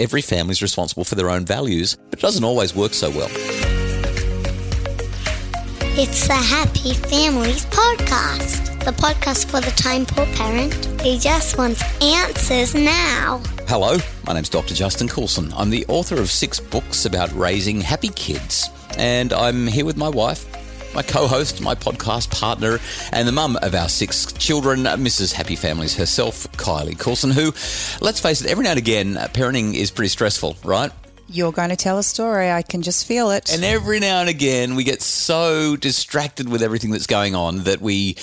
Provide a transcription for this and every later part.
every family is responsible for their own values, but it doesn't always work so well. It's the Happy Families Podcast, the podcast for the time poor parent who just wants answers now. Hello, my name's Dr. Justin Coulson. I'm the author of six books about raising happy kids, and I'm here with my wife, my co host, my podcast partner, and the mum of our six children, Mrs. Happy Families herself, Kylie Coulson, who, let's face it, every now and again, uh, parenting is pretty stressful, right? You're going to tell a story. I can just feel it. And every now and again, we get so distracted with everything that's going on that we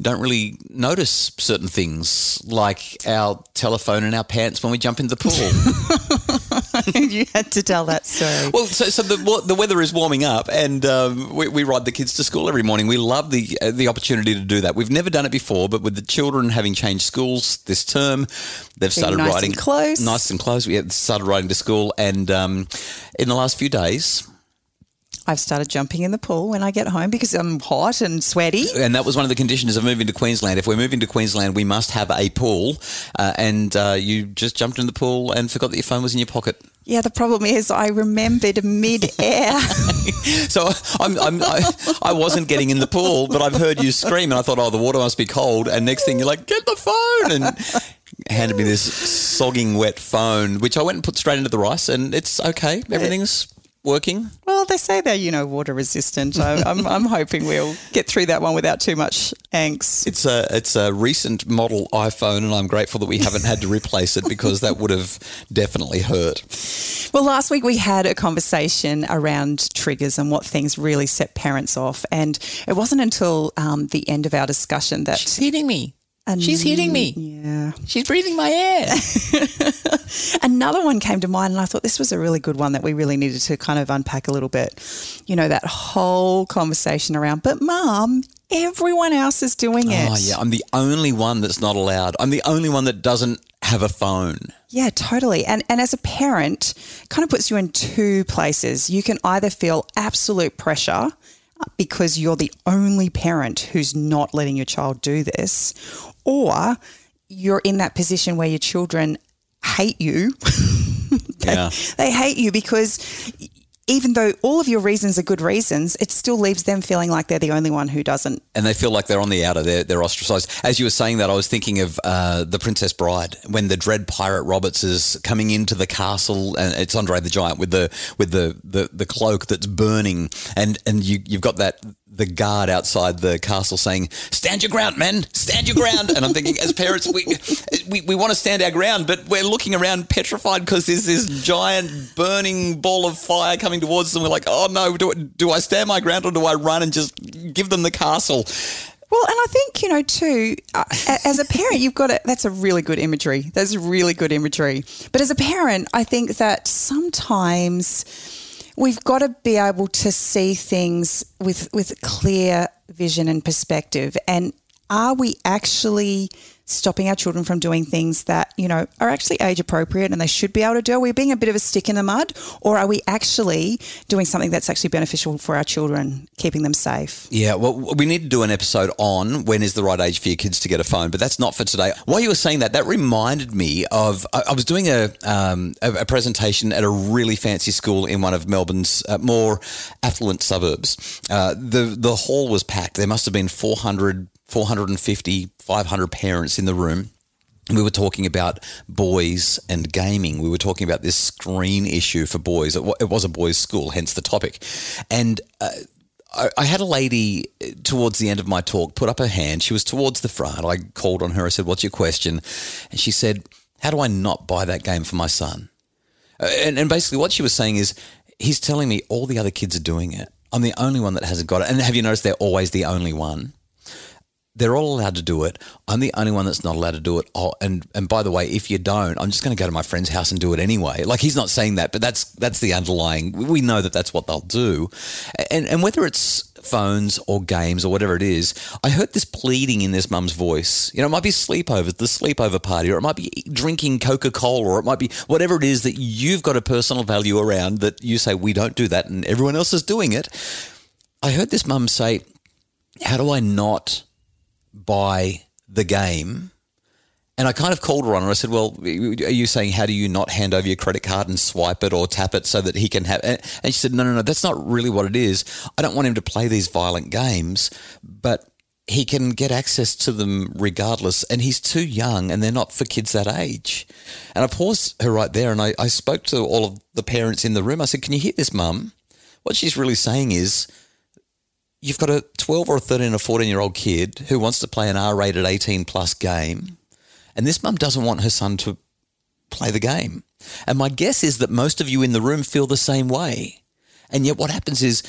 don't really notice certain things, like our telephone in our pants when we jump in the pool. you had to tell that story. Well, so, so the, the weather is warming up, and um, we, we, ride the kids to school every morning. We love the uh, the opportunity to do that. We've never done it before, but with the children having changed schools this term, they've Being started nice riding and close, nice and close. We have started riding to school, and um, in the last few days, I've started jumping in the pool when I get home because I'm hot and sweaty. And that was one of the conditions of moving to Queensland. If we're moving to Queensland, we must have a pool. Uh, and uh, you just jumped in the pool and forgot that your phone was in your pocket. Yeah, the problem is I remembered mid-air. so I'm, I'm, I, I wasn't getting in the pool, but I've heard you scream, and I thought, oh, the water must be cold. And next thing you're like, get the phone, and handed me this sogging wet phone, which I went and put straight into the rice, and it's okay. Everything's working. Well, they say they're you know water resistant. I, I'm I'm hoping we'll get through that one without too much angst. It's a it's a recent model iPhone, and I'm grateful that we haven't had to replace it because that would have definitely hurt. Well, last week we had a conversation around triggers and what things really set parents off, and it wasn't until um, the end of our discussion that she's hitting me. And She's hitting me. Yeah. She's breathing my air. Another one came to mind, and I thought this was a really good one that we really needed to kind of unpack a little bit. You know, that whole conversation around, but mom, everyone else is doing ah, it. Oh, yeah. I'm the only one that's not allowed. I'm the only one that doesn't have a phone. Yeah, totally. And and as a parent, kind of puts you in two places. You can either feel absolute pressure uh, because you're the only parent who's not letting your child do this, or you're in that position where your children hate you. they, yeah. they hate you because even though all of your reasons are good reasons, it still leaves them feeling like they're the only one who doesn't. And they feel like they're on the outer, they're, they're ostracized. As you were saying that, I was thinking of uh, The Princess Bride, when the dread pirate Roberts is coming into the castle, and it's Andre the Giant with the with the, the, the cloak that's burning, and, and you, you've got that the guard outside the castle saying, "Stand your ground, men! Stand your ground!" And I'm thinking, as parents, we we, we want to stand our ground, but we're looking around petrified because there's this giant burning ball of fire coming towards us, and we're like, "Oh no! Do do I stand my ground or do I run and just give them the castle?" Well, and I think you know too, uh, as a parent, you've got to. That's a really good imagery. That's really good imagery. But as a parent, I think that sometimes we've got to be able to see things with with clear vision and perspective. And are we actually stopping our children from doing things that, you know, are actually age appropriate and they should be able to do? Are we being a bit of a stick in the mud? Or are we actually doing something that's actually beneficial for our children, keeping them safe? Yeah, well, we need to do an episode on when is the right age for your kids to get a phone, but that's not for today. While you were saying that, that reminded me of I, was doing a, um, a, presentation at a really fancy school in one of Melbourne's uh, more affluent suburbs. Uh, the the hall was packed. There must have been 400 450, 500 parents in the room. We were talking about boys and gaming. We were talking about this screen issue for boys. It was a boys' school, hence the topic. And uh, I had a lady uh, towards the end of my talk put up her hand. She was towards the front. I called on her. I said, What's your question? And she said, How do I not buy that game for my son? Uh, and, and basically, what she was saying is, He's telling me all the other kids are doing it. I'm the only one that hasn't got it. And have you noticed they're always the only one? They're all allowed to do it. I'm the only one that's not allowed to do it. Oh, and and by the way, if you don't, I'm just going to go to my friend's house and do it anyway. Like he's not saying that, but that's that's the underlying. We know that that's what they'll do, and and whether it's phones or games or whatever it is, I heard this pleading in this mum's voice. You know, it might be sleepovers, the sleepover party, or it might be drinking Coca Cola, or it might be whatever it is that you've got a personal value around that you say we don't do that, and everyone else is doing it. I heard this mum say, "How do I not?" Buy the game And I kind of called her on it. I said, "Well, are you saying how do you not hand over your credit card and swipe it or tap it so that he can have?" And she said, "No, no, no. That's not really what it is. I don't want him to play these violent games, but he can get access to them regardless. And he's too young, and they're not for kids that age." And I paused her right there, and I, I spoke to all of the parents in the room. I said, "Can you hear this, Mum? What she's really saying is." You've got a 12 or a 13 or 14 year old kid who wants to play an R rated 18 plus game and this mum doesn't want her son to play the game. And my guess is that most of you in the room feel the same way. And yet what happens is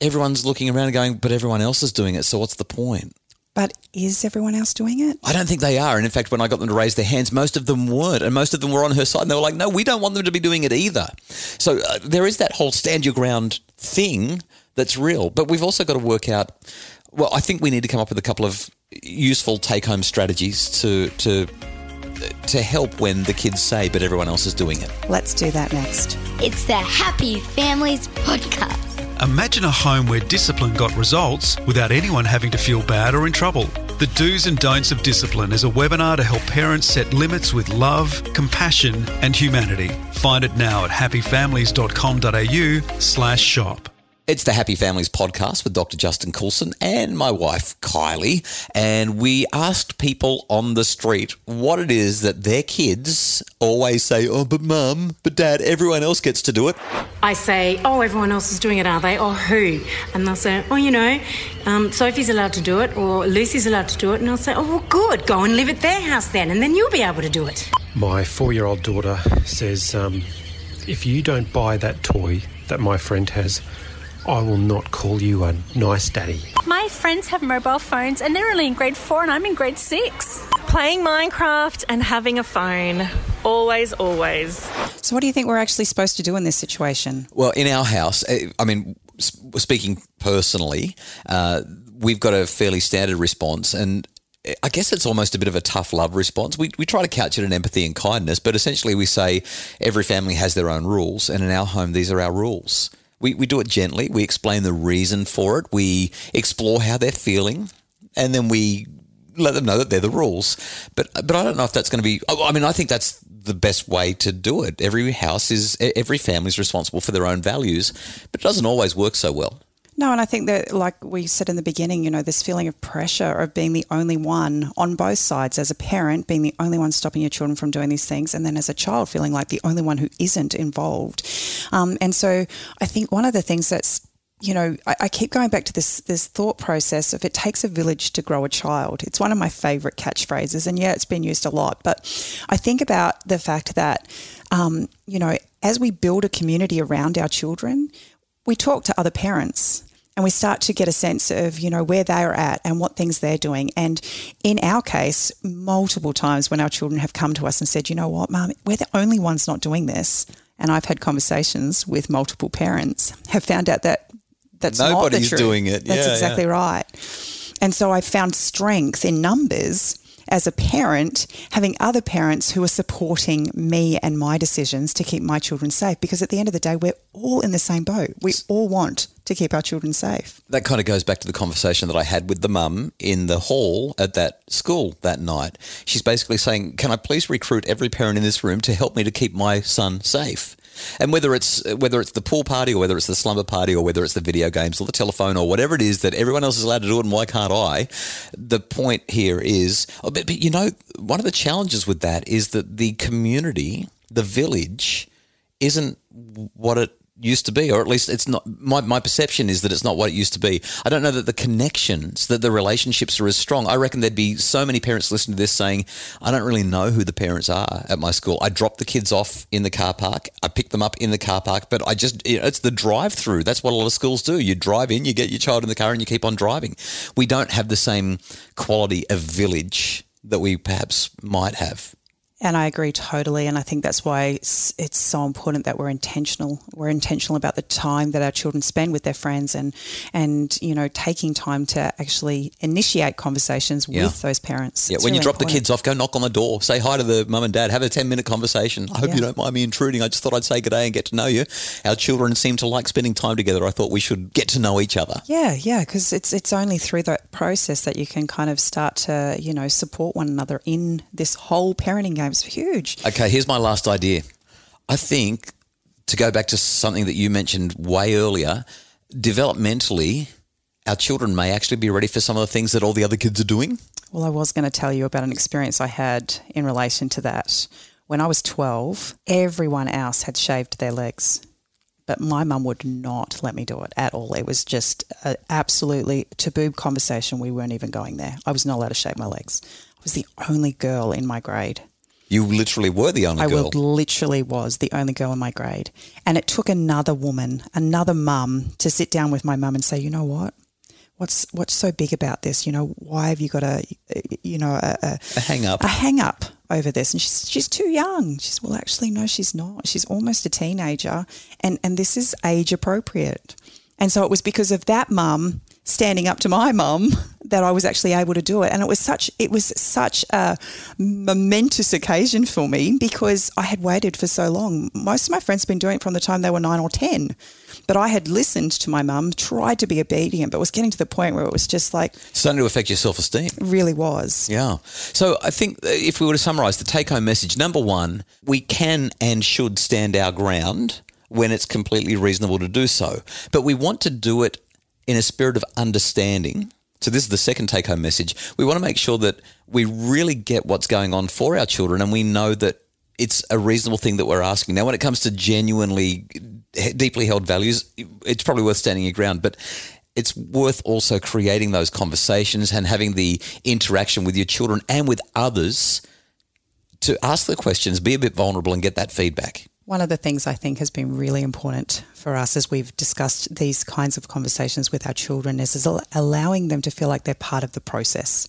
everyone's looking around and going, but everyone else is doing it. So what's the point? But is everyone else doing it? I don't think they are. And in fact, when I got them to raise their hands, most of them weren't. And most of them were on her side. And they were like, no, we don't want them to be doing it either. So uh, there is that whole stand your ground thing that's real. But we've also got to work out well, I think we need to come up with a couple of useful take-home strategies to to to help when the kids say, but everyone else is doing it. Let's do that next. It's the Happy Families Podcast. Imagine a home where discipline got results without anyone having to feel bad or in trouble. The Do's and Don'ts of Discipline is a webinar to help parents set limits with love, compassion, and humanity. Find it now at happyfamilies.com.au slash shop. It's the Happy Families podcast with Dr. Justin Coulson and my wife, Kylie. And we asked people on the street what it is that their kids always say, Oh, but mum, but dad, everyone else gets to do it. I say, Oh, everyone else is doing it, are they? Or who? And they'll say, Oh, you know, um, Sophie's allowed to do it, or Lucy's allowed to do it. And I'll say, Oh, well, good. Go and live at their house then, and then you'll be able to do it. My four year old daughter says, um, If you don't buy that toy that my friend has, I will not call you a nice daddy. My friends have mobile phones and they're only in grade four and I'm in grade six. Playing Minecraft and having a phone. Always, always. So, what do you think we're actually supposed to do in this situation? Well, in our house, eh, I mean, speaking personally, uh, we've got a fairly standard response. And I guess it's almost a bit of a tough love response. We, we try to couch it in empathy and kindness, but essentially we say every family has their own rules, and in our home, these are our rules. We, we do it gently. We explain the reason for it. We explore how they're feeling, and then we let them know that they're the rules. But but I don't know if that's going to be. I mean, I think that's the best way to do it. Every house is every family is responsible for their own values, but it doesn't always work so well. No, and I think that, like we said in the beginning, you know, this feeling of pressure of being the only one on both sides, as a parent, being the only one stopping your children from doing these things, and then as a child, feeling like the only one who isn't involved. Um, and so I think one of the things that's you know, I, I, keep going back to this this thought process of it takes a village to grow a child. It's one of my favorite catchphrases, and yeah, it's been used a lot. But I think about the fact that, um, you know, as we build a community around our children, we talk to other parents and we start to get a sense of you know where they're at and what things they're doing. And in our case multiple times when our children have come to us and said you know what mum? We're the only ones not doing this. And i've had conversations with multiple parents have found out that that's nobody's not the truth. doing it. That's yeah, exactly yeah. right. And so i found strength in numbers as a parent, having other parents who are supporting me and my decisions to keep my children safe. Because at the end of the day, we're all in the same boat. We all want to keep our children safe. That kind of goes back to the conversation that I had with the mum in the hall at that school that night. She's basically saying, Can I please recruit every parent in this room to help me to keep my son safe? And whether it's whether it's the pool party or whether it's the slumber party or whether it's the video games or the telephone or whatever it is that everyone else is allowed to do it and why can't I? The point here is, oh, but, but you know, one of the challenges with that is that the community, the village, isn't what it used to be, or at least it's not. My, my perception is that it's not what it used to be. I don't know that the connections, that the relationships are as strong. I reckon there'd be so many parents listening to this saying, I don't really know who the parents are at my school. I drop the kids off in the car park, I pick them up in the car park, but I just, you know, it's the drive through. That's what a lot of schools do. You drive in, you get your child in the car, and you keep on driving. We don't have the same quality of village that we perhaps might have. And I agree totally. And I think that's why it's, it's so important that we're intentional. We're intentional about the time that our children spend with their friends and, and you know, taking time to actually initiate conversations Yeah. with those parents. Yeah, It's when you really drop the kids off, go knock on the door, say hi to the mum and dad, have a 10 minute conversation. Oh, I hope Yeah. you don't mind me intruding. I just thought I'd say good day and get to know you. Our children seem to like spending time together. I thought we should get to know each other. Yeah, yeah, because it's it's only through that process that you can kind of start to you know support one another in this whole parenting game. Huge. Okay, here's my last idea. I think to go back to something that you mentioned way earlier, developmentally, our children may actually be ready for some of the things that all the other kids are doing. Well, I was going to tell you about an experience I had in relation to that. When I was 12, everyone else had shaved their legs, but my mum would not let me do it at all. It was just an absolutely taboo conversation. We weren't even going there. I was not allowed to shave my legs. I was the only girl in my grade. You literally were the only I girl. would literally was the only girl in my grade. And it took another woman, another mum, to sit down with my mum and say, you know what? What's what's so big about this? You know, why have you got a, you know, a, a, A hang up. a hang up over this? And she's she's too young. She's well, actually, no, she's not. She's almost a teenager, and and this is age appropriate. And so it was because of that mum standing up to my mum that I was actually able to do it. And it was such it was such a momentous occasion for me because I had waited for so long. Most of my friends had been doing it from the time they were nine or ten. But I had listened to my mum, tried to be obedient, but was getting to the point where it was just like Starting to affect your self esteem. really was. Yeah. So I think if we were to summarize the take home message, number one, we can and should stand our ground when it's completely reasonable to do so. But we want to do it in a spirit of understanding. So this is the second take home message. We want to make sure that we really get what's going on for our children and we know that it's a reasonable thing that we're asking. Now, when it comes to genuinely deeply held values, it's probably worth standing your ground, but it's worth also creating those conversations and having the interaction with your children and with others to ask the questions, be a bit vulnerable, and get that feedback. One of the things I think has been really important for us as we've discussed these kinds of conversations with our children is, is allowing them to feel like they're part of the process.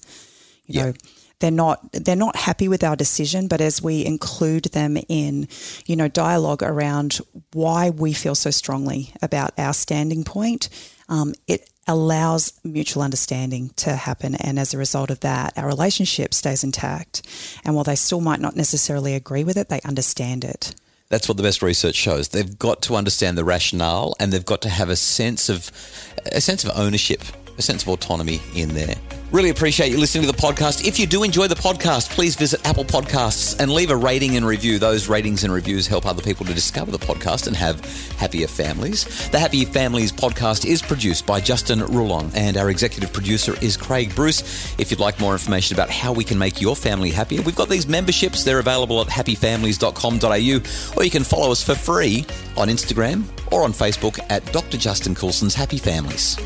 You Yeah. know, they're not they're not happy with our decision, but as we include them in, you know, dialogue around why we feel so strongly about our standing point, um, it allows mutual understanding to happen, and as a result of that, our relationship stays intact. And while they still might not necessarily agree with it, they understand it. That's what the best research shows. They've got to understand the rationale and they've got to have a sense of a sense of ownership, a sense of autonomy in there. Really appreciate you listening to the podcast. If you do enjoy the podcast, please visit Apple Podcasts and leave a rating and review. Those ratings and reviews help other people to discover the podcast and have happier families. The Happy Families podcast is produced by Justin Ruland and our executive producer is Craig Bruce. If you'd like more information about how we can make your family happier, we've got these memberships. They're available at happyfamilies.com.au or you can follow us for free on Instagram or on Facebook at Dr. Justin Coulson's Happy Families.